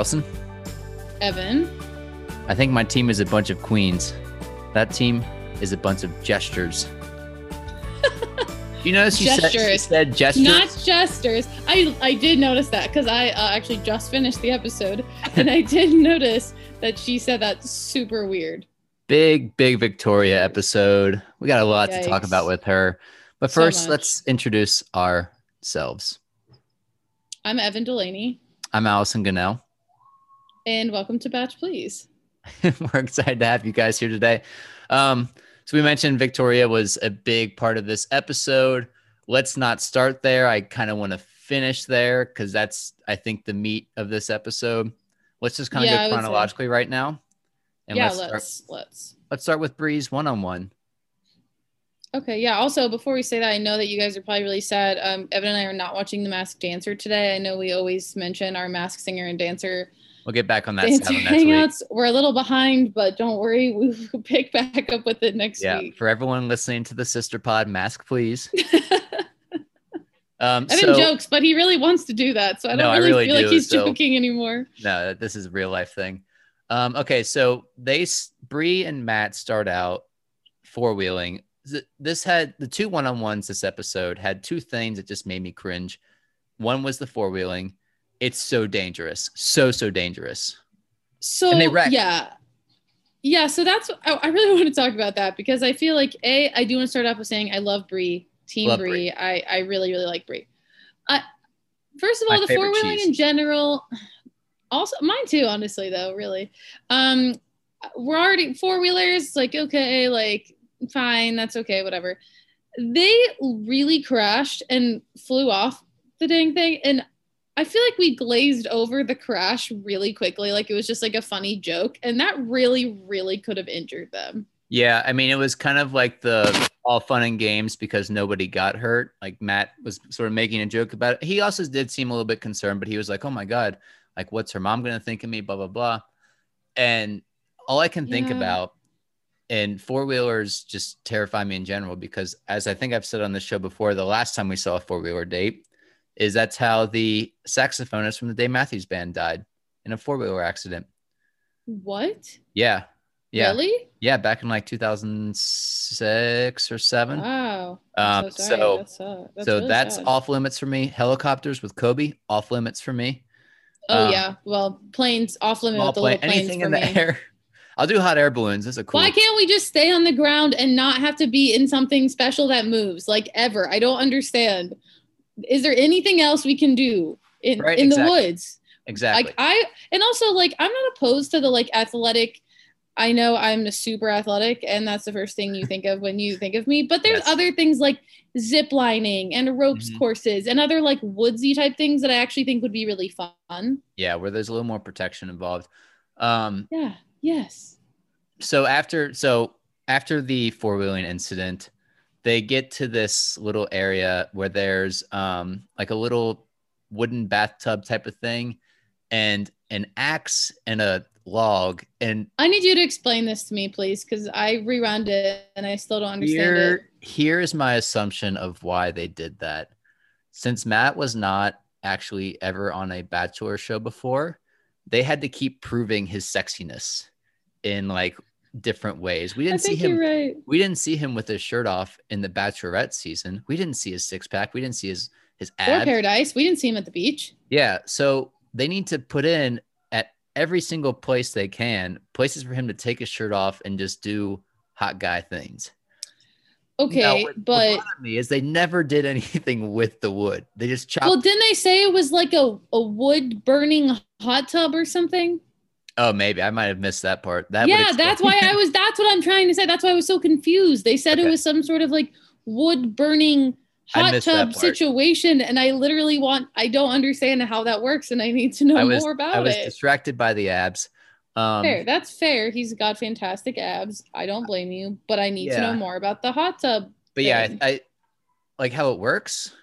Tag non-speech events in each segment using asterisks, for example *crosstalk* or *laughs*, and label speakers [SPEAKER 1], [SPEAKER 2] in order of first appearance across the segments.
[SPEAKER 1] Allison.
[SPEAKER 2] Evan.
[SPEAKER 1] I think my team is a bunch of queens. That team is a bunch of gestures. *laughs* you notice you said, she said gestures?
[SPEAKER 2] Not jesters. I I did notice that because I uh, actually just finished the episode, *laughs* and I did notice that she said that super weird.
[SPEAKER 1] big, big Victoria episode. We got a lot to talk about with her. But first,
[SPEAKER 2] much.
[SPEAKER 1] let's introduce ourselves.
[SPEAKER 2] I'm Evan Delaney,
[SPEAKER 1] I'm Allison Gunnell.
[SPEAKER 2] And welcome to Batch Please. *laughs*
[SPEAKER 1] We're excited to have you guys here today. Um, so we mentioned Victoria was a big part of this episode. Let's not start there. I kind of want to finish there because that's I think the meat of this episode. Let's just kind of
[SPEAKER 2] Yeah,
[SPEAKER 1] go chronologically right now. And
[SPEAKER 2] yeah,
[SPEAKER 1] let's
[SPEAKER 2] let's
[SPEAKER 1] start,
[SPEAKER 2] let's.
[SPEAKER 1] let's start with Breeze one on one.
[SPEAKER 2] Okay, yeah. Also, before we say that, I know that you guys are probably really sad. Um, Evan and I are not watching The Masked Dancer today. I know we always mention our mask singer and dancer
[SPEAKER 1] We'll get back on that
[SPEAKER 2] dancer
[SPEAKER 1] saddle next week.
[SPEAKER 2] hangouts. We're a little behind, but don't worry, we will *laughs* pick back up with it next
[SPEAKER 1] Yeah,
[SPEAKER 2] week.
[SPEAKER 1] for everyone listening to the sister pod, mask please. *laughs* Um,
[SPEAKER 2] Evan
[SPEAKER 1] so
[SPEAKER 2] jokes, but he really wants to do that, so I don't
[SPEAKER 1] No, I
[SPEAKER 2] really,
[SPEAKER 1] really
[SPEAKER 2] feel like he's
[SPEAKER 1] so-
[SPEAKER 2] joking anymore.
[SPEAKER 1] no, this is a real life thing. Um, okay, so they Bree and Matt start out four wheeling. This had the two one on ones. This episode had two things that just made me cringe. One was the four wheeling. It's so dangerous, so so dangerous.
[SPEAKER 2] So
[SPEAKER 1] And they wreck.
[SPEAKER 2] yeah, yeah. So that's I, I really *laughs* want to talk about that because I feel like a I do want to start off with saying I love Brie, Team
[SPEAKER 1] Love
[SPEAKER 2] Brie.
[SPEAKER 1] Brie.
[SPEAKER 2] I I really really like Brie. I first of all
[SPEAKER 1] My
[SPEAKER 2] the four wheeling in general. Also mine too, honestly though. Really, um, we're already four wheelers. Like okay, like fine, that's okay, whatever. They really crashed and flew off the dang thing, and I feel like we glazed over the crash really quickly. Like it was just like a funny joke. And that really, really could have injured them.
[SPEAKER 1] Yeah, I mean, it was kind of like the all fun and games because nobody got hurt. Like Matt was sort of making a joke about it. He also did seem a little bit concerned, but he was like, "Oh my god, like what's her mom gonna think of me?" Blah blah blah. And all I can think
[SPEAKER 2] Yeah.
[SPEAKER 1] about, and four wheelers just terrify me in general because, as I think I've said on the show before, the last time we saw a four wheeler date is that's how the saxophonist from the Dave Matthews Band died in a four wheeler accident.
[SPEAKER 2] What?
[SPEAKER 1] Yeah, yeah,
[SPEAKER 2] Really?
[SPEAKER 1] yeah, back in like 2006 or seven.
[SPEAKER 2] Wow.
[SPEAKER 1] Um,
[SPEAKER 2] so
[SPEAKER 1] so-
[SPEAKER 2] that's, uh, that's
[SPEAKER 1] so
[SPEAKER 2] really
[SPEAKER 1] that's
[SPEAKER 2] sad.
[SPEAKER 1] off limits for me. Helicopters with Kobe, off limits for me.
[SPEAKER 2] Oh
[SPEAKER 1] um,
[SPEAKER 2] yeah. Well, planes off limit
[SPEAKER 1] Small
[SPEAKER 2] with the
[SPEAKER 1] plane,
[SPEAKER 2] little planes
[SPEAKER 1] anything in
[SPEAKER 2] me.
[SPEAKER 1] the *laughs* air. I'll do hot air balloons. That's a cool.
[SPEAKER 2] Why can't we just stay on the ground and not have to be in something special that moves like ever? I don't understand. Is there anything else we can do in
[SPEAKER 1] Right,
[SPEAKER 2] in
[SPEAKER 1] exactly.
[SPEAKER 2] the woods?
[SPEAKER 1] exactly.
[SPEAKER 2] Like I and also like I'm not opposed to the like athletic. I know I'm a super athletic, and that's the first thing you think of when you think of me. But there's
[SPEAKER 1] Yes.
[SPEAKER 2] other things like zip lining and ropes
[SPEAKER 1] Mhm.
[SPEAKER 2] courses and other like woodsy type things that I actually think would be really fun.
[SPEAKER 1] yeah, where there's a little more protection involved. Um,
[SPEAKER 2] Yeah. Yes.
[SPEAKER 1] so after so after the four wheeling incident, they get to this little area where there's um like a little wooden bathtub type of thing, and an axe and a log and
[SPEAKER 2] I need you to explain this to me, please, because I rewound it and I still don't understand it.
[SPEAKER 1] Here, here is my assumption of why they did that. Since Matt was not actually ever on a bachelor show before, they had to keep proving his sexiness in like different ways. We didn't see him.
[SPEAKER 2] right.
[SPEAKER 1] We didn't see him with his shirt off in the Bachelorette season. We didn't see his six pack. We didn't see his his
[SPEAKER 2] Or
[SPEAKER 1] abs.
[SPEAKER 2] paradise. We didn't see him at the beach.
[SPEAKER 1] Yeah, so they need to put in at every single place they can places for him to take his shirt off and just do hot guy things.
[SPEAKER 2] Okay, but
[SPEAKER 1] me is they never did *laughs* anything with the wood. They just chopped.
[SPEAKER 2] well, didn't they say it was like a, a wood burning hot tub or something?
[SPEAKER 1] Oh, maybe I might have missed that part. That
[SPEAKER 2] yeah, that's why I *laughs* was. That's what I'm trying to say. That's why I was so confused. They said it was some sort of like wood burning hot tub situation, and I literally want. I don't understand how that works, and I need to know
[SPEAKER 1] was
[SPEAKER 2] more about it.
[SPEAKER 1] I was
[SPEAKER 2] it.
[SPEAKER 1] distracted by the abs. Um,
[SPEAKER 2] fair. That's fair. He's got fantastic abs. I don't blame you, but I need to know more about the hot tub.
[SPEAKER 1] but yeah. I, I like how it works.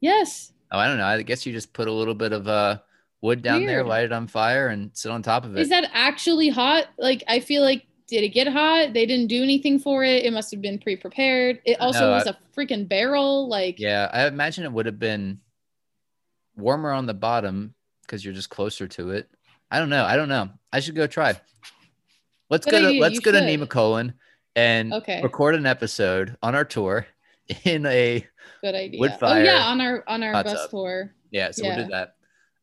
[SPEAKER 2] Yes.
[SPEAKER 1] Oh, I don't know. I guess you just put a little bit of uh wood down there, light it on fire, and sit on top of it.
[SPEAKER 2] Is that actually hot? Like, I feel like, did it get hot? They didn't do anything for it. It must have been pre prepared. It also
[SPEAKER 1] No,
[SPEAKER 2] was a freaking barrel. Like,
[SPEAKER 1] yeah, I imagine it would have been warmer on the bottom because you're just closer to it. I don't know. I don't know. I should go try. Let's
[SPEAKER 2] Good
[SPEAKER 1] go to
[SPEAKER 2] idea,
[SPEAKER 1] let's
[SPEAKER 2] you
[SPEAKER 1] go to Nemacolin and
[SPEAKER 2] Okay.
[SPEAKER 1] record an episode on our tour *laughs* in a
[SPEAKER 2] Good idea.
[SPEAKER 1] Wood
[SPEAKER 2] oh yeah, on our on our bus
[SPEAKER 1] tub.
[SPEAKER 2] tour.
[SPEAKER 1] yeah. So we'll do that.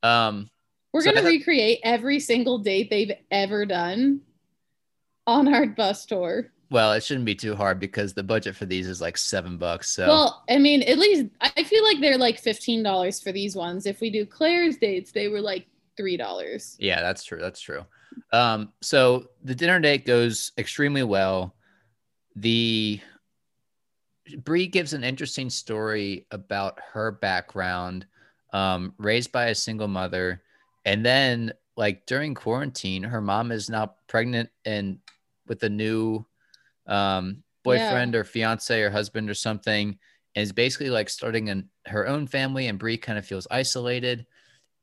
[SPEAKER 1] Um,
[SPEAKER 2] We're
[SPEAKER 1] So
[SPEAKER 2] gonna recreate every single date they've ever done on our bus tour.
[SPEAKER 1] well, it shouldn't be too hard because the budget for these is like seven bucks. So
[SPEAKER 2] Well, I mean, at least I feel like they're like fifteen dollars for these ones. If we do Claire's dates, they were like three dollars.
[SPEAKER 1] Yeah, that's true. That's true. Um, so the dinner date goes extremely well. The Bree gives an interesting story about her background, um, raised by a single mother, and then like during quarantine, her mom is now pregnant and with a new um, boyfriend or fiance or husband or something, and is basically like starting an, her own family. And Bree kind of feels isolated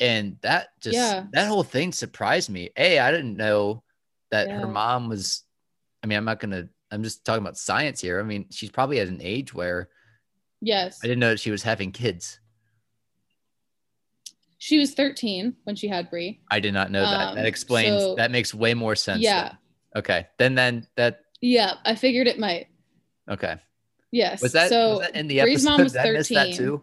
[SPEAKER 1] and that just
[SPEAKER 2] Yeah.
[SPEAKER 1] that whole thing surprised me. A, I didn't know that her mom was. I mean, I'm not gonna. I'm just talking about science here. I mean, she's probably at an age where
[SPEAKER 2] Yes,
[SPEAKER 1] I didn't know that she was having kids.
[SPEAKER 2] She was thirteen when she had Brie.
[SPEAKER 1] I did not know that.
[SPEAKER 2] Um,
[SPEAKER 1] that explains.
[SPEAKER 2] so-
[SPEAKER 1] that makes way more sense.
[SPEAKER 2] Yeah,
[SPEAKER 1] then. Okay. Then then that.
[SPEAKER 2] yeah. I figured it might.
[SPEAKER 1] Okay.
[SPEAKER 2] Yes.
[SPEAKER 1] Was that,
[SPEAKER 2] so?
[SPEAKER 1] was that in the
[SPEAKER 2] Bree's
[SPEAKER 1] episode?
[SPEAKER 2] mom was *laughs*
[SPEAKER 1] Did I miss that
[SPEAKER 2] 13.
[SPEAKER 1] too?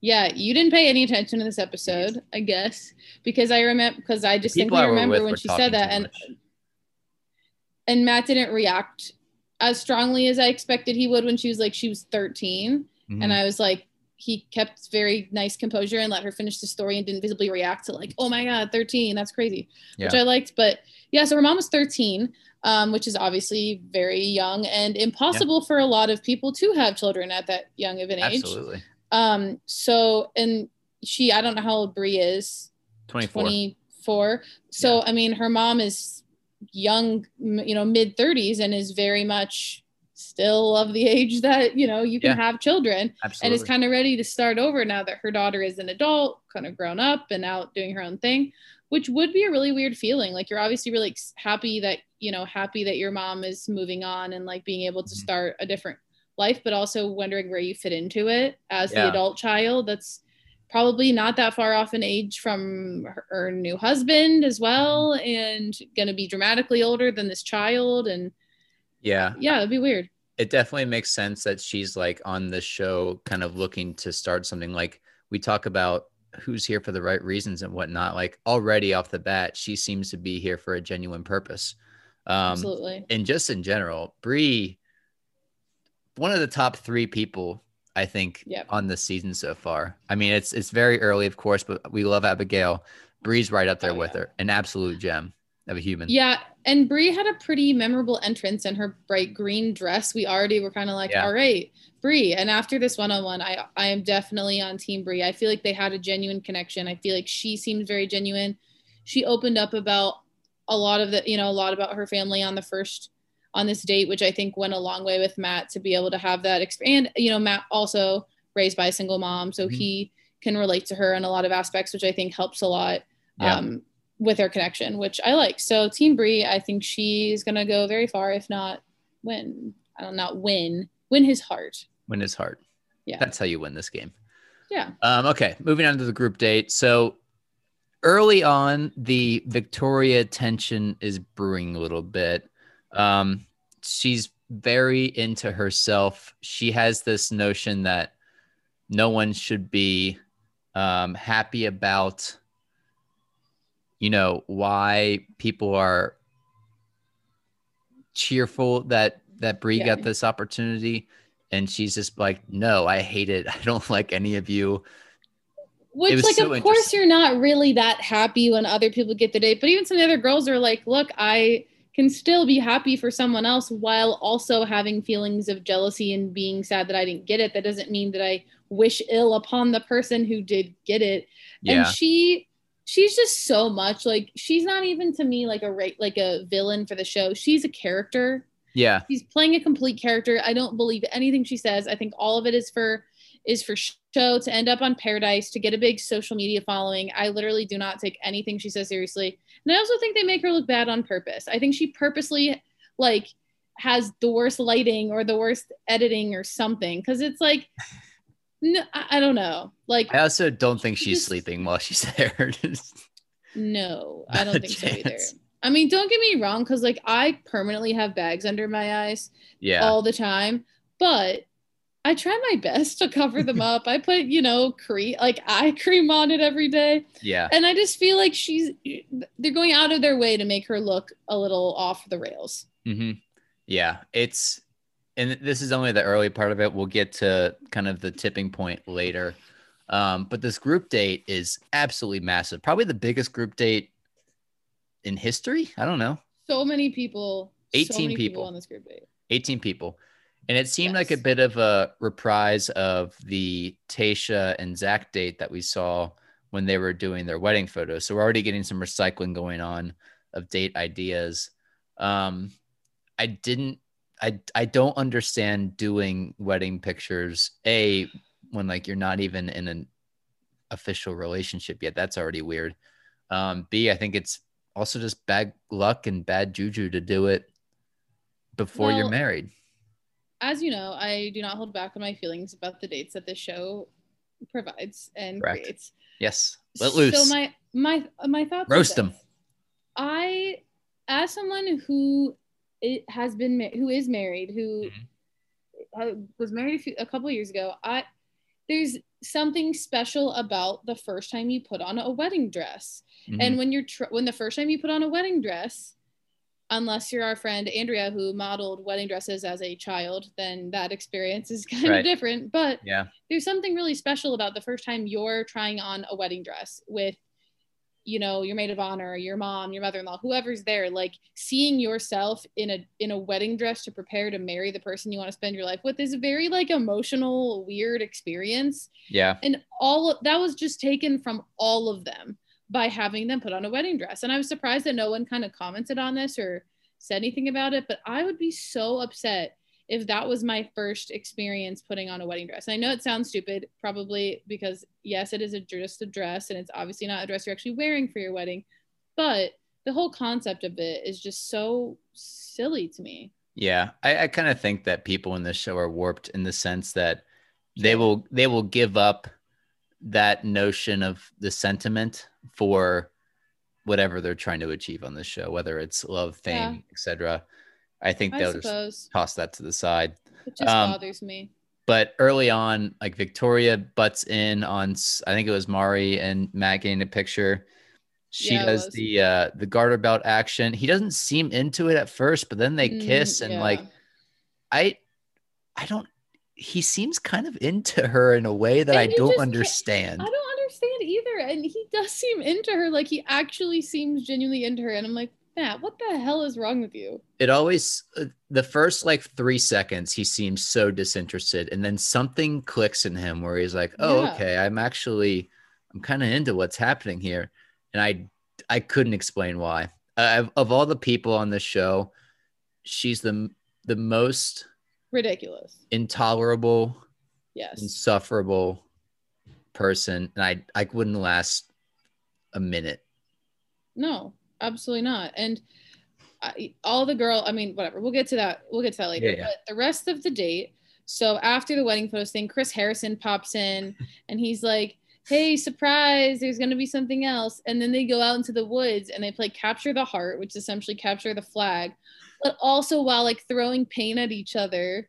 [SPEAKER 2] Yeah, you didn't pay any attention to this episode, I guess, because I remember because I
[SPEAKER 1] just
[SPEAKER 2] distinctly
[SPEAKER 1] I
[SPEAKER 2] remember when she said that, and
[SPEAKER 1] much.
[SPEAKER 2] and Matt didn't react as strongly as I expected he would when she was like she was 13,
[SPEAKER 1] Mhm.
[SPEAKER 2] and I was like he kept very nice composure and let her finish the story and didn't visibly react to like oh my god 13 that's crazy which I liked but yeah so her mom was 13 um, which is obviously very young and impossible for a lot of people to have children at that young of an age
[SPEAKER 1] Absolutely.
[SPEAKER 2] um, so and she, I don't know how old Brie is,
[SPEAKER 1] 24.
[SPEAKER 2] 24. So I mean, her mom is young, you know, mid 30s, and is very much still of the age that you know you can
[SPEAKER 1] Yeah.
[SPEAKER 2] have children, and
[SPEAKER 1] Absolutely.
[SPEAKER 2] is kind of ready to start over now that her daughter is an adult, kind of grown up and out doing her own thing. Which would be a really weird feeling. Like you're obviously really happy that you know happy that your mom is moving on and like being able to
[SPEAKER 1] Mhm.
[SPEAKER 2] start a different life, but also wondering where you fit into it as
[SPEAKER 1] Yeah.
[SPEAKER 2] the adult child. That's probably not that far off in age from her, her new husband as well, and going to be dramatically older than this child. And
[SPEAKER 1] yeah.
[SPEAKER 2] yeah, it'd be weird.
[SPEAKER 1] it definitely makes sense that she's like on the show kind of looking to start something like we talk about who's here for the right reasons and whatnot like already off the bat she seems to be here for a genuine purpose um
[SPEAKER 2] Absolutely.
[SPEAKER 1] and just in general brie one of the top three people i think
[SPEAKER 2] Yep.
[SPEAKER 1] on this season so far i mean it's it's very early of course but we love abigail bree's right up there
[SPEAKER 2] Oh,
[SPEAKER 1] with
[SPEAKER 2] yeah.
[SPEAKER 1] her an absolute gem of a human
[SPEAKER 2] Yeah, and Brie had a pretty memorable entrance in her bright green dress. We already were kind of like,
[SPEAKER 1] Yeah.
[SPEAKER 2] all right, Brie. And after this one-on-one, I I am definitely on Team Brie. I feel like they had a genuine connection. I feel like she seems very genuine. She opened up about a lot of the, you know, a lot about her family on the first on this date, which I think went a long way with Matt to be able to have that expand. You know, Matt also raised by a single mom, so
[SPEAKER 1] Mhm.
[SPEAKER 2] he can relate to her in a lot of aspects, which I think helps a lot
[SPEAKER 1] Yeah.
[SPEAKER 2] um, with their connection, which I like. So Team Brie, I think she's gonna go very far, if not win. I don't not win, win his heart.
[SPEAKER 1] win his heart
[SPEAKER 2] Yeah.
[SPEAKER 1] that's how you win this game
[SPEAKER 2] Yeah.
[SPEAKER 1] Um, okay, moving on to the group date. So early on, the Victoria tension is brewing a little bit. Um, she's very into herself. She has this notion that no one should be um, happy about, you know, why people are cheerful that that Brie
[SPEAKER 2] Yeah.
[SPEAKER 1] got this opportunity and she's just like no i hate it *laughs* i don't like any of you
[SPEAKER 2] Which, like,
[SPEAKER 1] so
[SPEAKER 2] of course, you're not really that happy when other people get the date. But even some of the other girls are like, look, I can still be happy for someone else while also having feelings of jealousy and being sad that I didn't get it. That doesn't mean that I wish ill upon the person who did get it.
[SPEAKER 1] yeah
[SPEAKER 2] and she she's just so much like she's not even to me like a like a villain for the show. She's a character.
[SPEAKER 1] Yeah.
[SPEAKER 2] She's playing a complete character. I don't believe anything she says. I think all of it is for is for show to end up on paradise to get a big social media following. I literally do not take anything she says seriously. And i also think they make her look bad on purpose. I think she purposely like has the worst lighting or the worst editing or something because it's like no, I, I don't know like
[SPEAKER 1] i also don't think
[SPEAKER 2] She
[SPEAKER 1] she's sleeping while she's *laughs* there
[SPEAKER 2] No, *laughs* I don't think so either. I mean, don't get me wrong, because like I permanently have bags under my eyes
[SPEAKER 1] Yeah.
[SPEAKER 2] all the time, but I try my best to cover them *laughs* up. I put, you know, cream like eye cream on it every day.
[SPEAKER 1] yeah.
[SPEAKER 2] And I just feel like she's they're going out of their way to make her look a little off the rails.
[SPEAKER 1] hmm Yeah, it's and this is only the early part of it. We'll get to kind of the tipping point later. Um, but this group date is absolutely massive. Probably the biggest group date in history. I don't know.
[SPEAKER 2] So many people, so
[SPEAKER 1] 18
[SPEAKER 2] many
[SPEAKER 1] people.
[SPEAKER 2] on this group date. 18
[SPEAKER 1] people. And it seemed like a bit of a reprise of the Tayshia and Zach date that we saw when they were doing their wedding photos. So we're already getting some recycling going on of date ideas. Um, I didn't, I, I don't understand doing wedding pictures. A, when like you're not even in an official relationship yet. That's already weird. Um, B, I think it's also just bad luck and bad juju to do it before you're married.
[SPEAKER 2] As you know, I do not hold back on my feelings about the dates that this show provides and
[SPEAKER 1] Correct.
[SPEAKER 2] creates.
[SPEAKER 1] Yes. Let loose.
[SPEAKER 2] So my my my thoughts.
[SPEAKER 1] Roast them.
[SPEAKER 2] I, as someone who it has been ma- who is married, who
[SPEAKER 1] Mm-hmm.
[SPEAKER 2] uh, was married a, few, a couple years ago, I there's something special about the first time you put on a wedding dress.
[SPEAKER 1] Mhm.
[SPEAKER 2] And when you're tr- when the first time you put on a wedding dress, unless you're our friend Andrea who modeled wedding dresses as a child, then that experience is *laughs* kind
[SPEAKER 1] Right.
[SPEAKER 2] of different. But
[SPEAKER 1] yeah.
[SPEAKER 2] there's something really special about the first time you're trying on a wedding dress with you know your maid of honor your mom your mother-in-law whoever's there like seeing yourself in a in a wedding dress to prepare to marry the person you want to spend your life with is a very like emotional weird experience
[SPEAKER 1] Yeah.
[SPEAKER 2] and all of, that was just taken from all of them by having them put on a wedding dress and i was surprised that no one kind of commented on this or said anything about it but i would be so upset if that was my first experience putting on a wedding dress and i know it sounds stupid probably because yes it is a, just a dress and it's obviously not a dress you're actually wearing for your wedding but the whole concept of it is just so silly to me
[SPEAKER 1] Yeah. I, I kind of think that people in this show are warped in the sense that they will they will give up that notion of the sentiment for whatever they're trying to achieve on this show, whether it's love, fame,
[SPEAKER 2] Yeah.
[SPEAKER 1] etc. I think
[SPEAKER 2] i
[SPEAKER 1] they'll just toss that to the side.
[SPEAKER 2] it just
[SPEAKER 1] um,
[SPEAKER 2] bothers me
[SPEAKER 1] But early on, like Victoria butts in on, I think it was Mari and Matt getting a picture. She
[SPEAKER 2] Yeah,
[SPEAKER 1] does the uh the garter belt action. He doesn't seem into it at first, but then they
[SPEAKER 2] Mm,
[SPEAKER 1] kiss and
[SPEAKER 2] yeah.
[SPEAKER 1] like I I don't he seems kind of into her in a way that
[SPEAKER 2] And
[SPEAKER 1] I don't understand.
[SPEAKER 2] I don't understand either. And he does seem into her. Like he actually seems genuinely into her. And I'm like, Matt, what the hell is wrong with you?
[SPEAKER 1] it always uh, the first like three seconds he seems so disinterested and then something clicks in him where he's like oh
[SPEAKER 2] Yeah.
[SPEAKER 1] okay i'm actually i'm kind of into what's happening here and i i couldn't explain why uh, of, of all the people on the show she's the the most
[SPEAKER 2] Ridiculous.
[SPEAKER 1] intolerable
[SPEAKER 2] Yes.
[SPEAKER 1] insufferable person and i i wouldn't last a minute
[SPEAKER 2] No, absolutely not. And I, all the girl, I mean, whatever. We'll get to that. We'll get to that later.
[SPEAKER 1] Yeah, yeah.
[SPEAKER 2] But the rest of the date. So after the wedding photos thing, Chris Harrison pops in *laughs* and he's like, Hey, surprise, there's going to be something else. And then they go out into the woods and they play Capture the Heart, which is essentially capture the flag, but also while like throwing paint at each other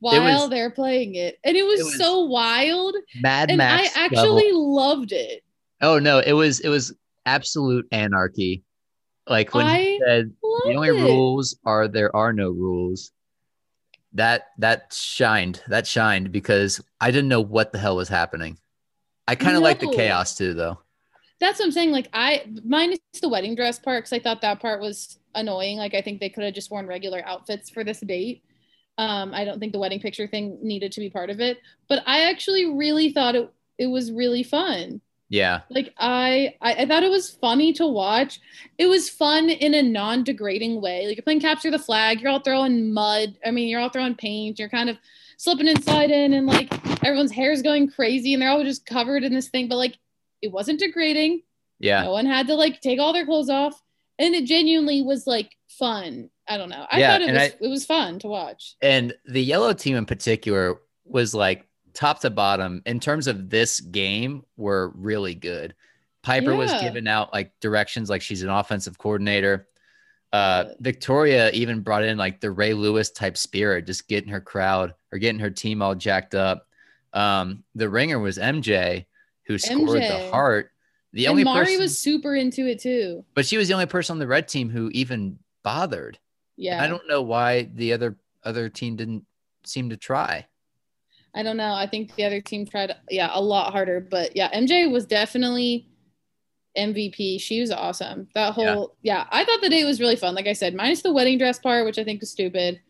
[SPEAKER 2] while they're playing it. And it was,
[SPEAKER 1] it was
[SPEAKER 2] so wild.
[SPEAKER 1] mad
[SPEAKER 2] And
[SPEAKER 1] max
[SPEAKER 2] I
[SPEAKER 1] level-
[SPEAKER 2] actually loved it.
[SPEAKER 1] oh no it was it was absolute anarchy like when he said the only
[SPEAKER 2] it.
[SPEAKER 1] rules are there are no rules that that shined that shined because i didn't know what the hell was happening i kind of like the chaos too though
[SPEAKER 2] that's what I'm saying. Like I minus the wedding dress part because I thought that part was annoying. Like I think they could have just worn regular outfits for this date. Um, I don't think the wedding picture thing needed to be part of it. But I actually really thought it it was really fun.
[SPEAKER 1] Yeah
[SPEAKER 2] Like I, I I thought it was funny to watch. It was fun in a non-degrading way. Like you're playing capture the flag, you're all throwing mud. I mean, you're all throwing paint. You're kind of slipping and sliding, and like everyone's hair's going crazy, and they're all just covered in this thing. But like, it wasn't degrading.
[SPEAKER 1] yeah
[SPEAKER 2] No one had to like take all their clothes off, and it genuinely was like fun. I don't know. I
[SPEAKER 1] Yeah,
[SPEAKER 2] thought it was
[SPEAKER 1] I-
[SPEAKER 2] it was fun to watch.
[SPEAKER 1] and the yellow team in particular was like top to bottom in terms of this game were really good Piper was
[SPEAKER 2] Yeah.
[SPEAKER 1] giving out like directions, like she's an offensive coordinator. Uh, Victoria even brought in like the Ray Lewis type spirit, just getting her crowd or getting her team all jacked up. Um, the ringer was MJ, who scored the heart. The
[SPEAKER 2] and
[SPEAKER 1] only
[SPEAKER 2] Mari
[SPEAKER 1] person,
[SPEAKER 2] was super into it too.
[SPEAKER 1] but she was the only person on the red team who even bothered.
[SPEAKER 2] Yeah.
[SPEAKER 1] I don't know why the other other team didn't seem to try.
[SPEAKER 2] I don't know. I think the other team tried, yeah, a lot harder. But yeah, MJ was definitely MVP. She was awesome. That whole, yeah. I thought the day was really fun. Like I said, minus the wedding dress part, which I think was stupid.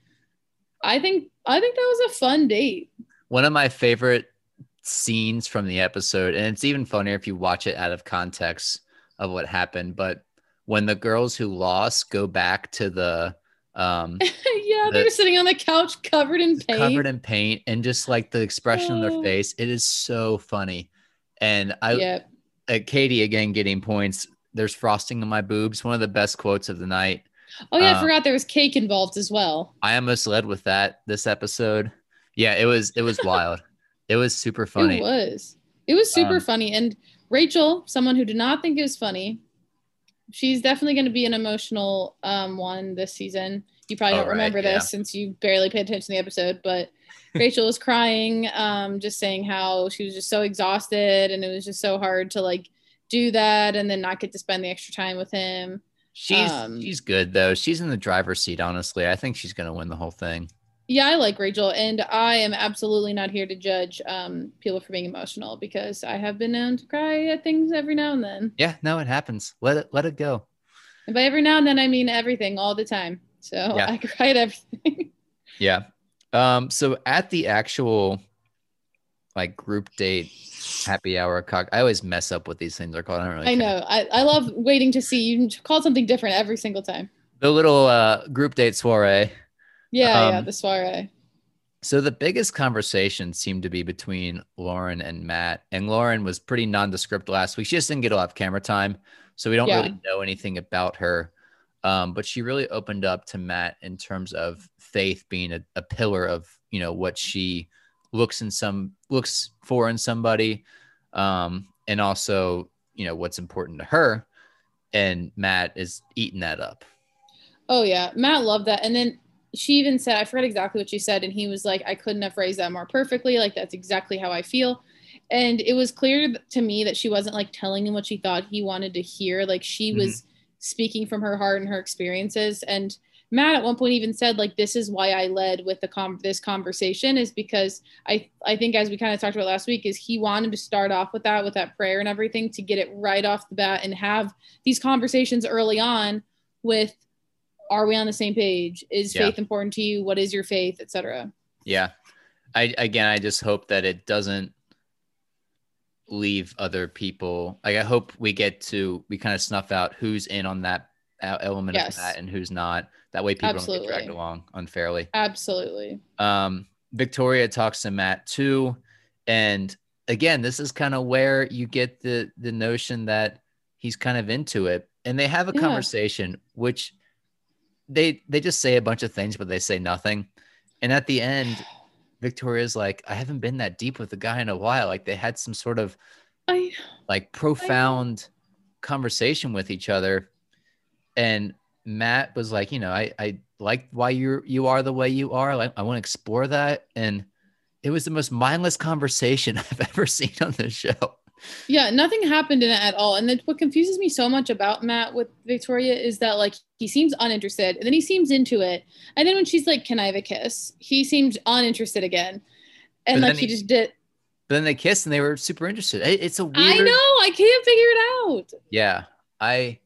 [SPEAKER 2] I think I think that was a fun date.
[SPEAKER 1] One of my favorite scenes from the episode, and it's even funnier if you watch it out of context of what happened. But when the girls who lost go back to the um *laughs*
[SPEAKER 2] yeah,
[SPEAKER 1] The-
[SPEAKER 2] they were sitting on the couch covered in paint.
[SPEAKER 1] covered in paint and just like the expression on their
[SPEAKER 2] Oh.
[SPEAKER 1] face, it is so funny. And I
[SPEAKER 2] yeah,
[SPEAKER 1] uh, Katie again getting points. There's frosting on my boobs. One of the best quotes of the night.
[SPEAKER 2] Oh yeah,
[SPEAKER 1] Um,
[SPEAKER 2] I forgot there was cake involved as well.
[SPEAKER 1] I almost led with that this episode. Yeah, it was it was wild. It was super funny.
[SPEAKER 2] It was. It was super
[SPEAKER 1] Um,
[SPEAKER 2] funny. And Rachel, someone who did not think it was funny, she's definitely going to be an emotional um, one this season. You probably
[SPEAKER 1] Oh,
[SPEAKER 2] don't
[SPEAKER 1] right,
[SPEAKER 2] remember this
[SPEAKER 1] yeah.
[SPEAKER 2] since you barely paid attention to the episode, but *laughs* Rachel was crying, um, just saying how she was just so exhausted and it was just so hard to like do that and then not get to spend the extra time with him.
[SPEAKER 1] She's
[SPEAKER 2] Um,
[SPEAKER 1] she's good though. She's in the driver's seat. Honestly, I think she's gonna win the whole thing.
[SPEAKER 2] Yeah, I like Rachel, and I am absolutely not here to judge um, people for being emotional because I have been known to cry at things every now and then.
[SPEAKER 1] Yeah, no, it happens. Let it let it go.
[SPEAKER 2] And by every now and then, I mean everything all the time. So
[SPEAKER 1] Yeah. *laughs*
[SPEAKER 2] I cry at everything.
[SPEAKER 1] Yeah. Um. So at the actual like group date happy hour cock, I always mess up what these things are called. I don't really.
[SPEAKER 2] I
[SPEAKER 1] care.
[SPEAKER 2] know. I, I love waiting to see you call something different every single time.
[SPEAKER 1] The little uh group date soiree.
[SPEAKER 2] Yeah, yeah,
[SPEAKER 1] Um,
[SPEAKER 2] the soiree.
[SPEAKER 1] So the biggest conversation seemed to be between Lauren and Matt, and Lauren was pretty nondescript last week. She just didn't get a lot of camera time, so we don't
[SPEAKER 2] Yeah.
[SPEAKER 1] really know anything about her. Um, but she really opened up to Matt in terms of faith being a, a pillar of you know what she looks in some looks for in somebody, um, and also you know what's important to her. And Matt is eating that up.
[SPEAKER 2] Oh yeah, Matt loved that. And then she even said, I forgot exactly what she said, and he was like, I couldn't have phrased that more perfectly. Like that's exactly how I feel. And it was clear to me that she wasn't like telling him what she thought he wanted to hear. Like she
[SPEAKER 1] Mhm.
[SPEAKER 2] was speaking from her heart and her experiences. And Matt at one point even said, like, this is why I led with the com- this conversation is because I I think as we kind of talked about last week is he wanted to start off with that with that prayer and everything to get it right off the bat and have these conversations early on with are we on the same page is
[SPEAKER 1] Yeah.
[SPEAKER 2] faith important to you what is your faith etc
[SPEAKER 1] Yeah. I again I just hope that it doesn't leave other people like I hope we get to we kind of snuff out who's in on that uh, element
[SPEAKER 2] Yes.
[SPEAKER 1] of that and who's not. That way people don't get dragged along unfairly.
[SPEAKER 2] absolutely
[SPEAKER 1] Um Victoria talks to Matt too and again this is kind of where you get the the notion that he's kind of into it and they have a
[SPEAKER 2] Yeah.
[SPEAKER 1] conversation which they they just say a bunch of things but they say nothing. And at the end victoria's like i haven't been that deep with a guy in a while. Like they had some sort of
[SPEAKER 2] i
[SPEAKER 1] like profound conversation with each other. And matt was like you know i i like why you're you are the way you are. Like i want to explore that. And it was the most mindless conversation *laughs* i've ever seen on this show
[SPEAKER 2] yeah nothing happened in it at all. And then what confuses me so much about matt with victoria is that like he seems uninterested and then he seems into it. And then when she's like can i have a kiss? he seemed uninterested again. And
[SPEAKER 1] But
[SPEAKER 2] like he,
[SPEAKER 1] he-
[SPEAKER 2] just did
[SPEAKER 1] but then they kissed and they were super interested. It- it's a weird
[SPEAKER 2] i know i can't figure it out.
[SPEAKER 1] Yeah i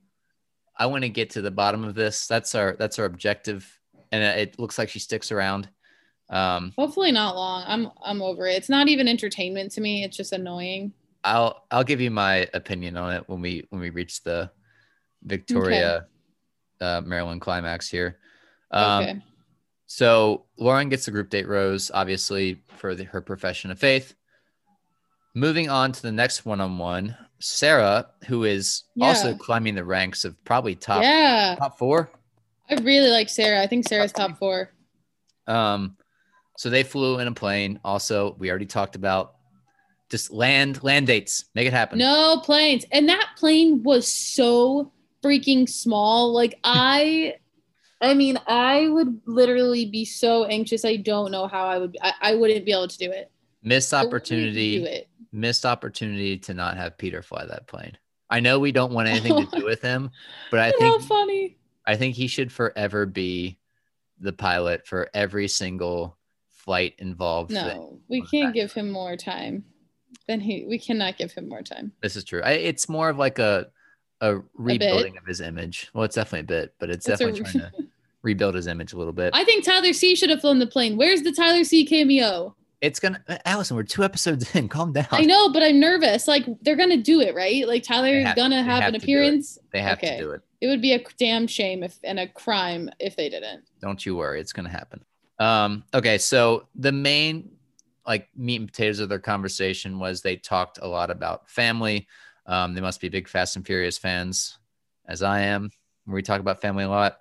[SPEAKER 1] i want to get to the bottom of this. That's our that's our objective and it looks like she sticks around. Um
[SPEAKER 2] hopefully not long. I'm i'm over it. It's not even entertainment to me. It's just annoying
[SPEAKER 1] i'll i'll give you my opinion on it when we when we reach the victoria uh maryland climax here. Um
[SPEAKER 2] okay.
[SPEAKER 1] so lauren gets the group date rose obviously for the, her profession of faith. Moving on to the next one-on-one sarah who is also climbing the ranks of probably top
[SPEAKER 2] yeah.
[SPEAKER 1] top four.
[SPEAKER 2] I really like sarah. I think sarah's top four.
[SPEAKER 1] Um, so they flew in a plane. Also, we already talked about Just land land dates. Make it happen.
[SPEAKER 2] No planes. And that plane was so freaking small. Like *laughs* I I mean, I would literally be so anxious. I don't know how I would I, I wouldn't be able to do it.
[SPEAKER 1] Missed opportunity.
[SPEAKER 2] do it.
[SPEAKER 1] Missed opportunity to not have Peter fly that plane. I know we don't want anything to do *laughs* with him, but I think
[SPEAKER 2] funny.
[SPEAKER 1] I think he should forever be the pilot for every single flight involved.
[SPEAKER 2] No, we can't give him more time. Then he we cannot give him more time.
[SPEAKER 1] This is true. I, it's more of like a a rebuilding of his image. Well, it's definitely a bit, but it's
[SPEAKER 2] It's a-
[SPEAKER 1] definitely trying to *laughs* rebuild his image a little bit.
[SPEAKER 2] I think Tyler C should have flown the plane. Where's the Tyler C cameo?
[SPEAKER 1] it's gonna, Allison. We're two episodes in. *laughs* Calm down.
[SPEAKER 2] I know, but I'm nervous. Like they're gonna do it, right? Like Tyler's
[SPEAKER 1] have-
[SPEAKER 2] gonna have,
[SPEAKER 1] have
[SPEAKER 2] an appearance.
[SPEAKER 1] They have
[SPEAKER 2] Okay.
[SPEAKER 1] to do it.
[SPEAKER 2] It would be a damn shame if and a crime if they didn't.
[SPEAKER 1] Don't you worry. It's gonna happen. Um. Okay. So the main like meat and potatoes of their conversation was they talked a lot about family. Um. They must be big Fast and Furious fans, as I am. We talk about family a lot.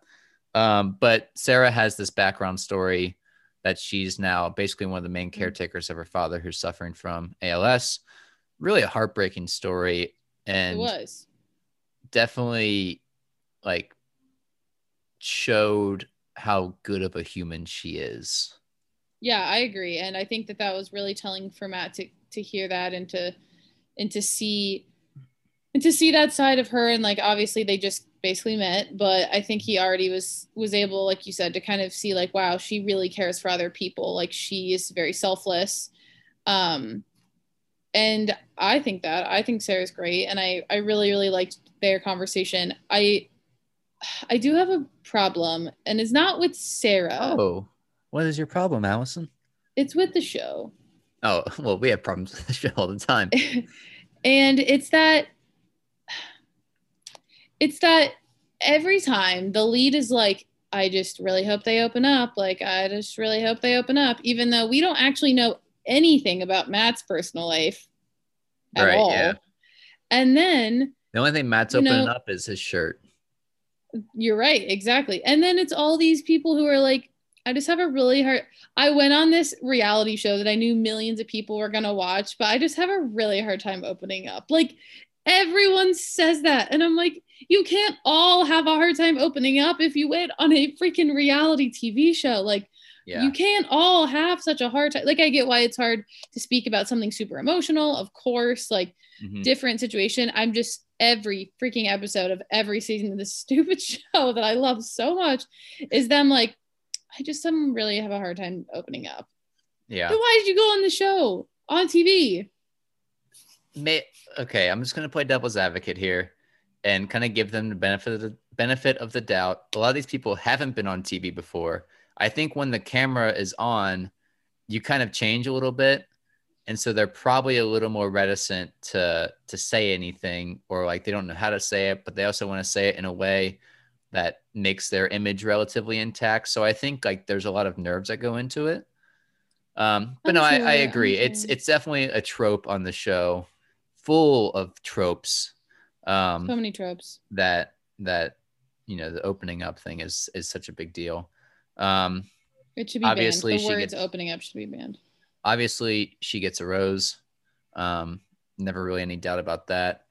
[SPEAKER 1] Um. But Sarah has this background story that she's now basically one of the main caretakers of her father who's suffering from ALS. Really a heartbreaking story and
[SPEAKER 2] it was.
[SPEAKER 1] definitely like showed how good of a human she is.
[SPEAKER 2] Yeah, I agree, and I think that that was really telling for Matt to to hear that and to and to see and to see that side of her. And like obviously they just basically met, but I think he already was was able, like you said, to kind of see like, wow, she really cares for other people. Like she is very selfless. Um, and I think that I think Sarah's great, and I I really really liked their conversation. I I do have a problem, and it's not with Sarah.
[SPEAKER 1] Oh, what is your problem, Allison?
[SPEAKER 2] It's with the show.
[SPEAKER 1] Oh, *laughs* well, we have problems with the show all the time. *laughs*
[SPEAKER 2] and it's that it's that every time the lead is like i just really hope they open up like i just really hope they open up even though we don't actually know anything about matt's personal life at
[SPEAKER 1] Right,
[SPEAKER 2] all
[SPEAKER 1] yeah.
[SPEAKER 2] and then
[SPEAKER 1] The only thing Matt's opening
[SPEAKER 2] know-
[SPEAKER 1] up is his shirt.
[SPEAKER 2] You're right, exactly. And then it's all these people who are like, I just have a really hard. I went on this reality show that I knew millions of people were gonna watch, but I just have a really hard time opening up. Like everyone says that, and I'm like, you can't all have a hard time opening up if you went on a freaking reality TV show. Like
[SPEAKER 1] Yeah.
[SPEAKER 2] you can't all have such a hard time. Like I get why it's hard to speak about something super emotional, of course. Like
[SPEAKER 1] Mhm.
[SPEAKER 2] different situation. I'm just every freaking episode of every season of this *laughs* stupid show that I love so much is them like, I just some really have a hard time opening up.
[SPEAKER 1] Yeah.
[SPEAKER 2] Then why did you go on the show on TV?
[SPEAKER 1] May, okay, I'm just gonna play devil's advocate here and kind of give them the benefit of the benefit of the doubt. A lot of these people haven't been on TV before. I think when the camera is on, you kind of change a little bit. And so they're probably a little more reticent to to say anything or like they don't know how to say it, but they also want to say it in a way that makes their image relatively intact. So I think like there's a lot of nerves that go into it. Um, but no, I, I agree. It's it's definitely a trope on the show, full of tropes. Um,
[SPEAKER 2] So many tropes.
[SPEAKER 1] that that you know the opening up thing is is such a big deal. Um,
[SPEAKER 2] It should be
[SPEAKER 1] obviously
[SPEAKER 2] banned.
[SPEAKER 1] she
[SPEAKER 2] The words
[SPEAKER 1] gets-
[SPEAKER 2] opening up should be banned.
[SPEAKER 1] obviously she gets a rose. Um, never really any doubt about that.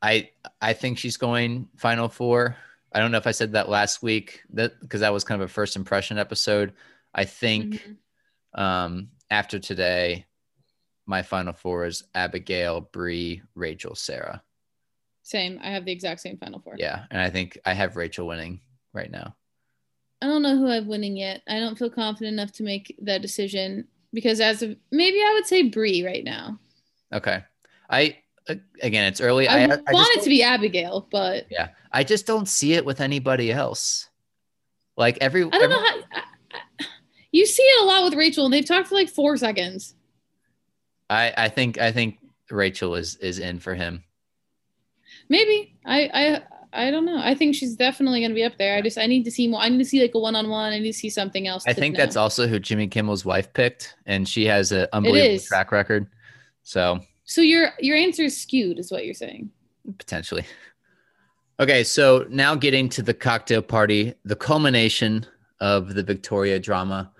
[SPEAKER 1] I I think she's going final four. I don't know if I said that last week that because that was kind of a first impression episode. I think
[SPEAKER 2] Mhm.
[SPEAKER 1] um, after today, my final four is Abigail, Bree, Rachel, Sarah.
[SPEAKER 2] Same. I have the exact same final four.
[SPEAKER 1] Yeah, and I think I have Rachel winning right now.
[SPEAKER 2] I don't know who I'm winning yet. I don't feel confident enough to make that decision because as of maybe I would say Bree right now.
[SPEAKER 1] Okay, I again, it's early.
[SPEAKER 2] I,
[SPEAKER 1] I, I
[SPEAKER 2] want
[SPEAKER 1] just
[SPEAKER 2] it to be Abigail, but
[SPEAKER 1] Yeah, I just don't see it with anybody else. Like every,
[SPEAKER 2] I don't
[SPEAKER 1] every-
[SPEAKER 2] know how. I, I, you see it a lot with Rachel, and they've talked for like four seconds.
[SPEAKER 1] I I think I think Rachel is is in for him.
[SPEAKER 2] Maybe I I I don't know. I think she's definitely going to be up there. I just I need to see more. I need to see like a one on one. I need to see something else.
[SPEAKER 1] I think
[SPEAKER 2] know.
[SPEAKER 1] that's also who Jimmy Kimmel's wife picked, and she has an unbelievable track record. So
[SPEAKER 2] So your your answer is skewed, is what you're saying.
[SPEAKER 1] potentially. Okay, so now getting to the cocktail party, the culmination of the Victoria drama.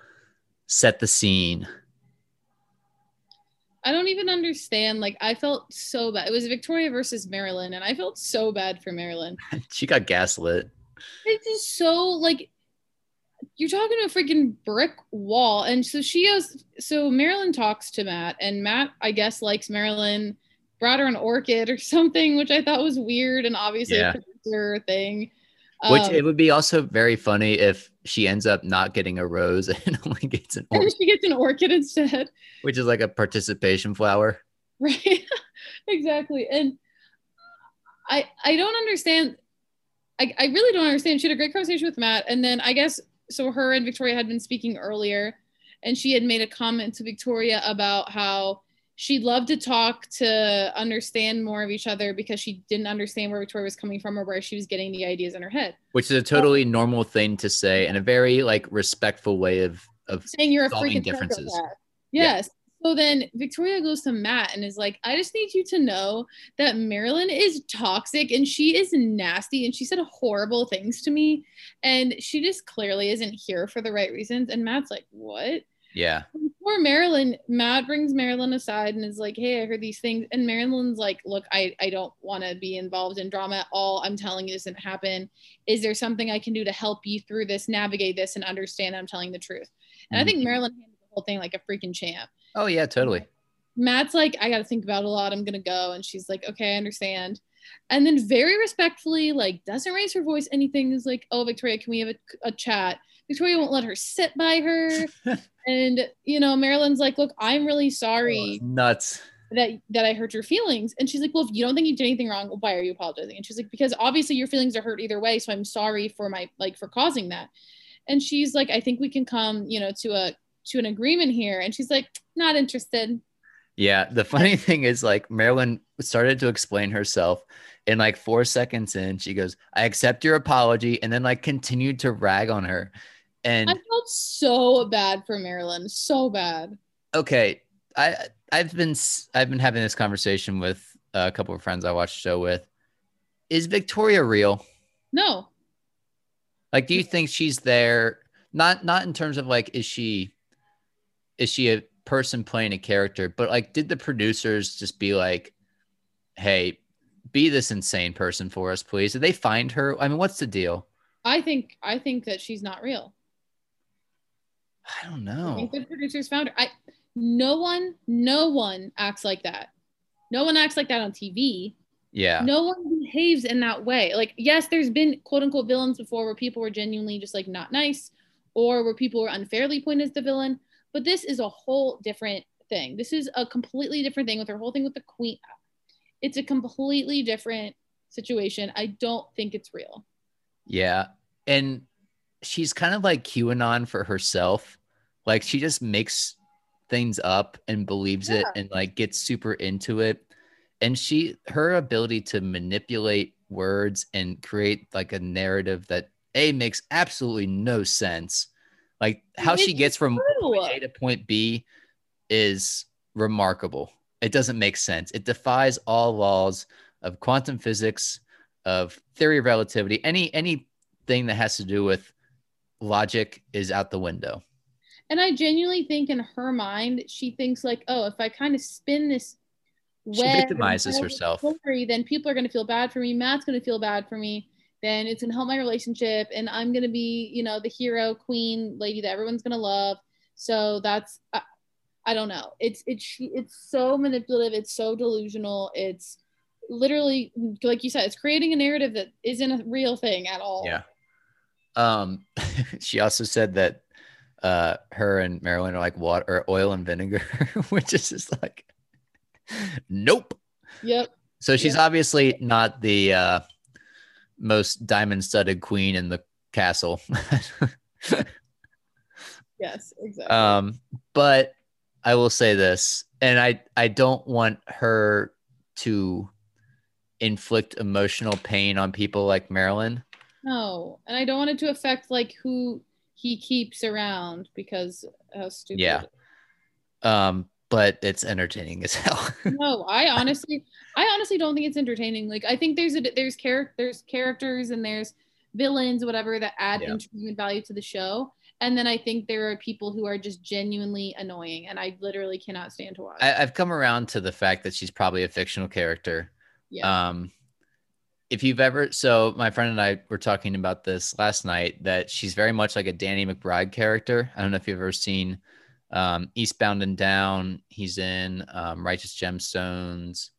[SPEAKER 1] Set the scene.
[SPEAKER 2] I don't even understand. Like, I felt so bad. It was Victoria versus Marilyn, and I felt so bad for Marilyn. *laughs*
[SPEAKER 1] she got gaslit.
[SPEAKER 2] It's just so like you're talking to a freaking brick wall. And so she goes, so Marilyn talks to Matt, and Matt, I guess, likes Marilyn, brought her an orchid or *laughs* something, which I thought was weird and obviously
[SPEAKER 1] Yeah.
[SPEAKER 2] a producer thing.
[SPEAKER 1] Which
[SPEAKER 2] Um,
[SPEAKER 1] it would be also very funny if she ends up not getting a rose *laughs* and only gets an
[SPEAKER 2] and
[SPEAKER 1] orchid,
[SPEAKER 2] she gets an orchid instead.
[SPEAKER 1] which is like a participation flower. *laughs*
[SPEAKER 2] right exactly and i i don't understand I, I really don't understand she had a great conversation with matt and then i guess so her and victoria had been speaking earlier and she had made a comment to victoria about how she'd love to talk to understand more of each other because she didn't understand where victoria was coming from or where she was getting the ideas in her head
[SPEAKER 1] Which is a totally normal thing to say and a very like respectful way of of
[SPEAKER 2] saying you're a freaking
[SPEAKER 1] differences.
[SPEAKER 2] Yes.
[SPEAKER 1] Yeah.
[SPEAKER 2] So then Victoria goes to Matt and is like, I just need you to know that Marilyn is toxic and she is nasty and she said horrible things to me. And she just clearly isn't here for the right reasons. And Matt's like, What?
[SPEAKER 1] yeah.
[SPEAKER 2] Poor Marilyn. Matt brings Marilyn aside and is like, Hey, I heard these things. And Marilyn's like, Look, I, I don't want to be involved in drama at all. I'm telling you this didn't happen. Is there something I can do to help you through this, navigate this, and understand that I'm telling the truth? And I think
[SPEAKER 1] Mhm.
[SPEAKER 2] Marilyn handled the whole thing like a freaking champ.
[SPEAKER 1] Oh yeah, totally.
[SPEAKER 2] Matt's like, I got to think about a lot. I'm going to go. And she's like, okay, I understand. And then very respectfully, like, doesn't raise her voice, anything. Is like, oh, Victoria, can we have a, a chat? Victoria won't let her sit by her. *laughs* and, you know, Marilyn's like, look, I'm really
[SPEAKER 1] Oh,
[SPEAKER 2] sorry
[SPEAKER 1] it's nuts.
[SPEAKER 2] that that I hurt your feelings. And she's like, well, if you don't think you did anything wrong, why are you apologizing? And she's like, because obviously your feelings are hurt either way. So I'm sorry for my, like, for causing that. And she's like, I think we can come, you know, to a, to an agreement here. And she's like, not interested.
[SPEAKER 1] Yeah, the funny *laughs* thing is like Marilyn started to explain herself and like 4 seconds in she goes, "I accept your apology" and then like continued to rag on her. And
[SPEAKER 2] I felt so bad for Marilyn, so bad.
[SPEAKER 1] okay, I I've been I've been having this conversation with a couple of friends I watched the show with. Is Victoria real?
[SPEAKER 2] No,
[SPEAKER 1] Like do you think she's there not not in terms of like is she is she a person playing a character, but like did the producers just be like, "Hey, be this insane person for us, please." Did they find her? I mean, what's the deal?
[SPEAKER 2] I think I think that she's not real.
[SPEAKER 1] I don't know.
[SPEAKER 2] I think the producers found her. I no one, no one acts like that. No one acts like that on TV.
[SPEAKER 1] Yeah.
[SPEAKER 2] No one behaves in that way. Like, yes, there's been quote unquote villains before where people were genuinely just like not nice or where people were unfairly pointed as the villain. But this is a whole different thing. This is a completely different thing with her whole thing with the queen. It's a completely different situation. I don't think it's real.
[SPEAKER 1] Yeah. And she's kind of like QAnon for herself. Like she just makes things up and believes it and like gets super into it. And she her ability to manipulate words and create like a narrative that A makes absolutely no sense. Like how she gets from point A to point B is remarkable. It doesn't make sense. It defies all laws of quantum physics, of theory of relativity. Any anything that has to do with logic is out the window.
[SPEAKER 2] And I genuinely think in her mind, she thinks like, oh, if I kind of spin this
[SPEAKER 1] She
[SPEAKER 2] web and
[SPEAKER 1] victimizes herself.
[SPEAKER 2] story, then people are going to feel bad for me. Matt's going to feel bad for me. Then it's going to help my relationship, and I'm going to be, you know, the hero, queen, lady that everyone's going to love. So that's, I, I don't know. It's it's it's so manipulative. It's so delusional. It's literally, like you said, it's creating a narrative that isn't a real thing at all.
[SPEAKER 1] Yeah. Um, *laughs* she also said that uh, her and Marilyn are like water or oil and vinegar, *laughs* which is just like, nope.
[SPEAKER 2] Yep.
[SPEAKER 1] So she's obviously not the uh, most diamond studded queen in the castle. *laughs*
[SPEAKER 2] Yes. Exactly.
[SPEAKER 1] um, but I will say this, and I, I don't want her to inflict emotional pain on people like Marilyn.
[SPEAKER 2] No, and I don't want it to affect like who he keeps around because how stupid.
[SPEAKER 1] Yeah. Um, but it's entertaining as *laughs* hell.
[SPEAKER 2] No, I *laughs* honestly, I honestly don't think it's entertaining. Like I think there's a there's character there's characters and there's villains whatever that add
[SPEAKER 1] Yeah.
[SPEAKER 2] value to the show. and then I think there are people who are just genuinely annoying, and I literally cannot stand to watch.
[SPEAKER 1] I, I've come around to the fact that she's probably a fictional character.
[SPEAKER 2] yeah,
[SPEAKER 1] Um, if you've ever, so my friend and I were talking about this last night that she's very much like a Danny McBride character. I don't know if you've ever seen um, Eastbound and Down. He's in um, Righteous Gemstones,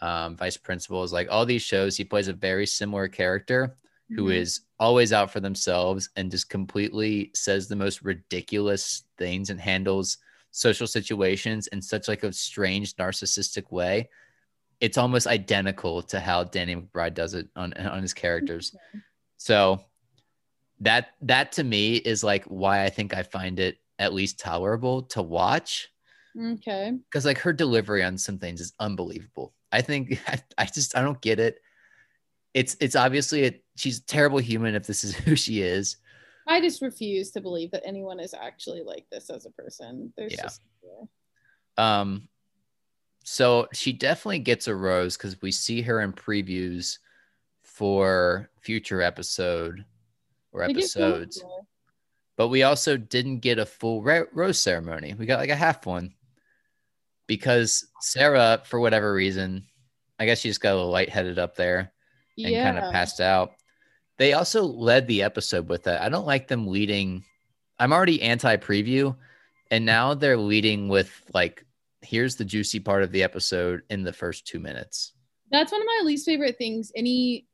[SPEAKER 1] um, Vice Principals, like all these shows. He plays a very similar character who
[SPEAKER 2] Mhm.
[SPEAKER 1] is always out for themselves and just completely says the most ridiculous things and handles social situations in such like a strange narcissistic way it's almost identical to how danny mcbride does it on on his characters so that that to me is like why i think i find it at least tolerable to watch
[SPEAKER 2] okay.
[SPEAKER 1] because like her delivery on some things is unbelievable. I think *laughs* I, I just I don't get it. It's it's obviously a, she's a terrible human if this is *laughs* who she is.
[SPEAKER 2] I just refuse to believe that anyone is actually like this as a person. There's
[SPEAKER 1] Yeah.
[SPEAKER 2] just
[SPEAKER 1] Um, so she definitely gets a rose because we see her in previews for future episode or episodes,
[SPEAKER 2] cool.
[SPEAKER 1] But we also didn't get a full ro- rose ceremony. We got like a half one because Sarah, for whatever reason, I guess she just got a little lightheaded up there. and
[SPEAKER 2] Yeah,
[SPEAKER 1] kind of passed out. They also led the episode with that. I don't like them leading. I'm already anti preview, and now they're leading with like, here's the juicy part of the episode in the first two minutes.
[SPEAKER 2] that's one of my least favorite things any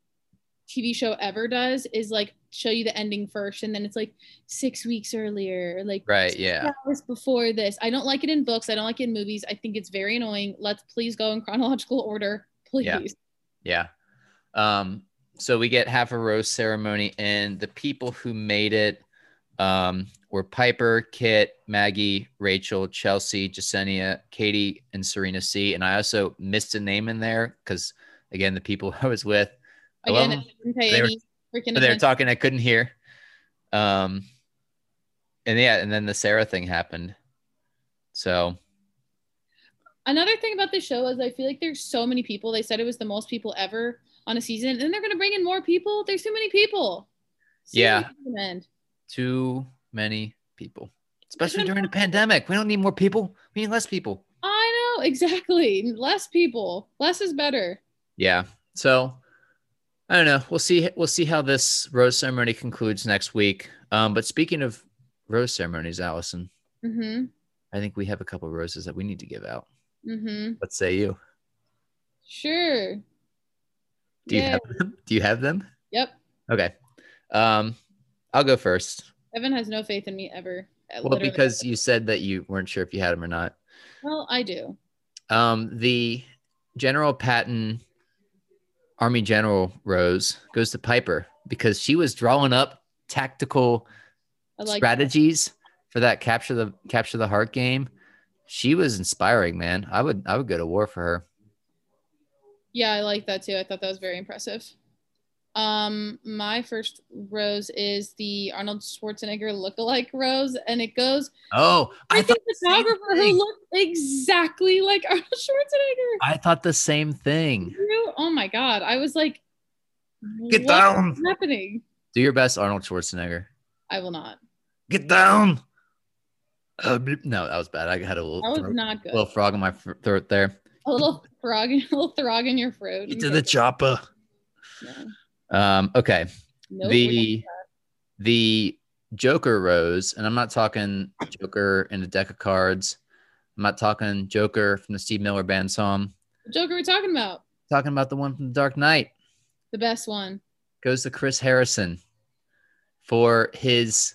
[SPEAKER 2] TV show ever does is like show you the ending first, and then it's like six weeks earlier, like
[SPEAKER 1] Right. Yeah.
[SPEAKER 2] hours before this. I don't like it in books. I don't like it in movies. I think it's very annoying. Let's please go in chronological order, *laughs* please.
[SPEAKER 1] Yeah. Yeah. Um, so we get half a rose ceremony, and the people who made it um, were Piper, Kit, Maggie, Rachel, Chelsea, Jessenia, Katie, and Serena C. And I also missed a name in there because, again, the people *laughs* I was with, I
[SPEAKER 2] Again. I didn't pay
[SPEAKER 1] They were-
[SPEAKER 2] freaking
[SPEAKER 1] they were talking, I couldn't hear. Um, and yeah, and then the Sarah thing happened. So
[SPEAKER 2] Another thing about this show is I feel like there's so many people. They said it was the most people ever on a season, and they're gonna bring in more people. There's too many people. Too
[SPEAKER 1] Yeah.
[SPEAKER 2] many
[SPEAKER 1] too many people, especially during a pandemic. We don't need more people. We need less people.
[SPEAKER 2] I know *laughs* exactly. Less people. Less is better.
[SPEAKER 1] Yeah. So I don't know. We'll see. We'll see how this rose ceremony concludes next week. Um, but speaking of rose ceremonies, Allison,
[SPEAKER 2] Mm-hmm.
[SPEAKER 1] I think we have a couple roses that we need to give out.
[SPEAKER 2] Mm-hmm.
[SPEAKER 1] What say you?
[SPEAKER 2] Sure.
[SPEAKER 1] Do you have them? Do you have them?
[SPEAKER 2] Yep.
[SPEAKER 1] Okay. Um, I'll go first.
[SPEAKER 2] Evan has no faith in me ever.
[SPEAKER 1] Well, because you said that you weren't sure if you had them or not.
[SPEAKER 2] well, I do.
[SPEAKER 1] Um, the General Patton Army General Rose goes to Piper because she was drawing up tactical
[SPEAKER 2] like
[SPEAKER 1] strategies for that capture the capture the heart game. She was inspiring, man. I would I would go to war for her.
[SPEAKER 2] Yeah, I like that too. I thought that was very impressive. Um, my first rose is the Arnold Schwarzenegger lookalike rose, and it goes
[SPEAKER 1] Oh, I thought
[SPEAKER 2] the photographer who looked exactly like *laughs* Arnold Schwarzenegger.
[SPEAKER 1] I thought the same thing.
[SPEAKER 2] Oh my god! I was like,
[SPEAKER 1] Get
[SPEAKER 2] "What
[SPEAKER 1] down.
[SPEAKER 2] happening?"
[SPEAKER 1] Do your best, Arnold Schwarzenegger.
[SPEAKER 2] I will not.
[SPEAKER 1] Get down. Uh, no, that was bad. I had a little,
[SPEAKER 2] That was
[SPEAKER 1] throat-
[SPEAKER 2] not good.
[SPEAKER 1] little frog in my throat there.
[SPEAKER 2] a little frog, *laughs* a little frog in your throat.
[SPEAKER 1] Get to the chopper.
[SPEAKER 2] No.
[SPEAKER 1] Um, okay.
[SPEAKER 2] Nope,
[SPEAKER 1] the the Joker rose, and I'm not talking Joker in a deck of cards. I'm not talking Joker from the Steve Miller Band song.
[SPEAKER 2] what Joker we talking about?
[SPEAKER 1] talking about the one from The Dark Knight.
[SPEAKER 2] The best one.
[SPEAKER 1] Goes to Chris Harrison for his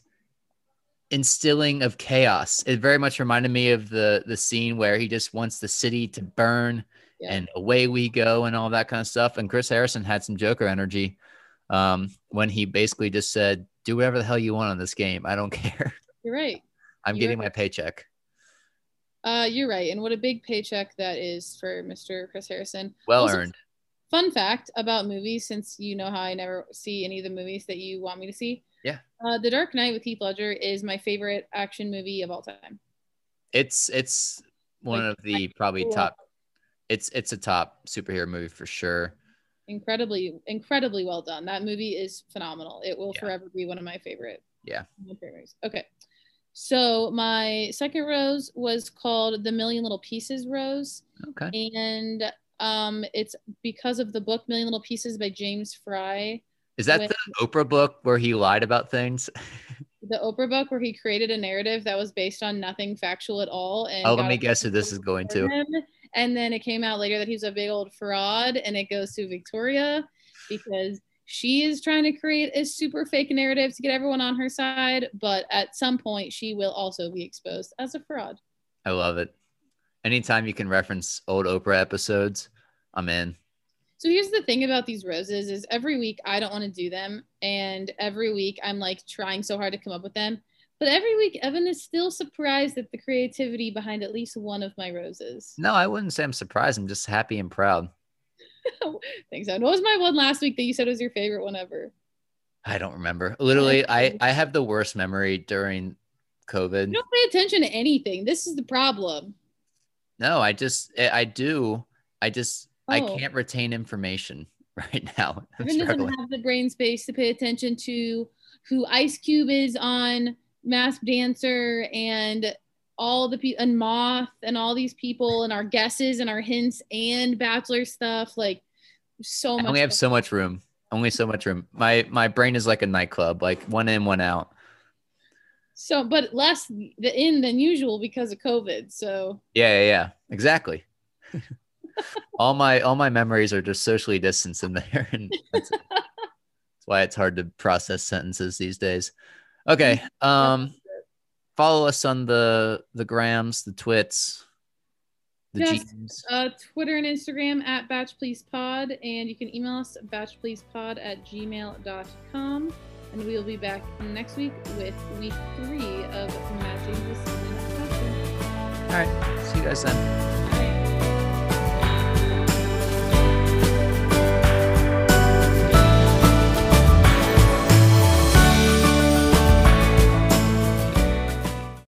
[SPEAKER 1] instilling of chaos. It very much reminded me of the the scene where he just wants the city to burn
[SPEAKER 2] Yeah.
[SPEAKER 1] and away we go and all that kind of stuff. And Chris Harrison had some Joker energy um, when he basically just said, "Do whatever the hell you want on this game. I don't *laughs* care.
[SPEAKER 2] You're right.
[SPEAKER 1] I'm
[SPEAKER 2] You're
[SPEAKER 1] getting
[SPEAKER 2] right.
[SPEAKER 1] my paycheck."
[SPEAKER 2] Uh, you're right. And what a big paycheck that is for Mr. Chris Harrison.
[SPEAKER 1] Well
[SPEAKER 2] Also,
[SPEAKER 1] earned.
[SPEAKER 2] Fun fact about movies, since you know how I never see any of the movies that you want me to see.
[SPEAKER 1] Yeah.
[SPEAKER 2] Uh, the Dark Knight with Heath Ledger is my favorite action movie of all time.
[SPEAKER 1] It's it's one
[SPEAKER 2] Like,
[SPEAKER 1] of the probably top. It's it's a top superhero movie for sure.
[SPEAKER 2] Incredibly, incredibly well done. That movie is phenomenal. It will
[SPEAKER 1] Yeah.
[SPEAKER 2] forever be one of my favorite.
[SPEAKER 1] Yeah.
[SPEAKER 2] My favorite rose. Okay. So my second rose was called the Million Little Pieces Rose.
[SPEAKER 1] Okay.
[SPEAKER 2] And um, it's because of the book Million Little Pieces by James Frey.
[SPEAKER 1] Is that
[SPEAKER 2] When-
[SPEAKER 1] the Oprah book where he lied about things? *laughs*
[SPEAKER 2] The Oprah book where he created a narrative that was based on nothing factual at all. And
[SPEAKER 1] Oh, let me guess who this is going to.
[SPEAKER 2] him. And then it came out later that he's a big old fraud, and it goes to Victoria because she is trying to create a super fake narrative to get everyone on her side. But at some point, she will also be exposed as a fraud.
[SPEAKER 1] I love it. Anytime you can reference old Oprah episodes, I'm in.
[SPEAKER 2] So here's the thing about these roses is every week I don't want to do them and every week I'm like trying so hard to come up with them. But every week Evan is still surprised at the creativity behind at least one of my roses.
[SPEAKER 1] No, I wouldn't say I'm surprised. I'm just happy and proud. *laughs*
[SPEAKER 2] Thanks, Evan. What was my one last week that you said was your favorite one ever?
[SPEAKER 1] I don't remember. Literally, I I have the worst memory during COVID.
[SPEAKER 2] You don't pay attention to anything. This is the problem.
[SPEAKER 1] No, I just I I do. I just I
[SPEAKER 2] Oh.
[SPEAKER 1] can't retain information *laughs* right now. I'm
[SPEAKER 2] Evan doesn't have the brain space to pay attention to who Ice Cube is on Masked Dancer and all the people and Moth and all these people and our guesses and our hints and Bachelor stuff. Like so
[SPEAKER 1] I
[SPEAKER 2] much.
[SPEAKER 1] only have so much room. Only so much room. My my brain is like a nightclub, like one in, one out.
[SPEAKER 2] so, but less the in than usual because of COVID. So
[SPEAKER 1] Yeah, yeah, yeah. Exactly. *laughs* all my all my memories are just socially distanced in there, and that's, *laughs* that's why it's hard to process sentences these days. Okay. Um, follow us on the the grams, the twits, the. G's.
[SPEAKER 2] uh, Twitter and Instagram at Batch Please Pod, and you can email us Batch at batchpleasepod at gmail.com. And we will be back next week with week three of Matching the Season.
[SPEAKER 1] All right. See you guys then.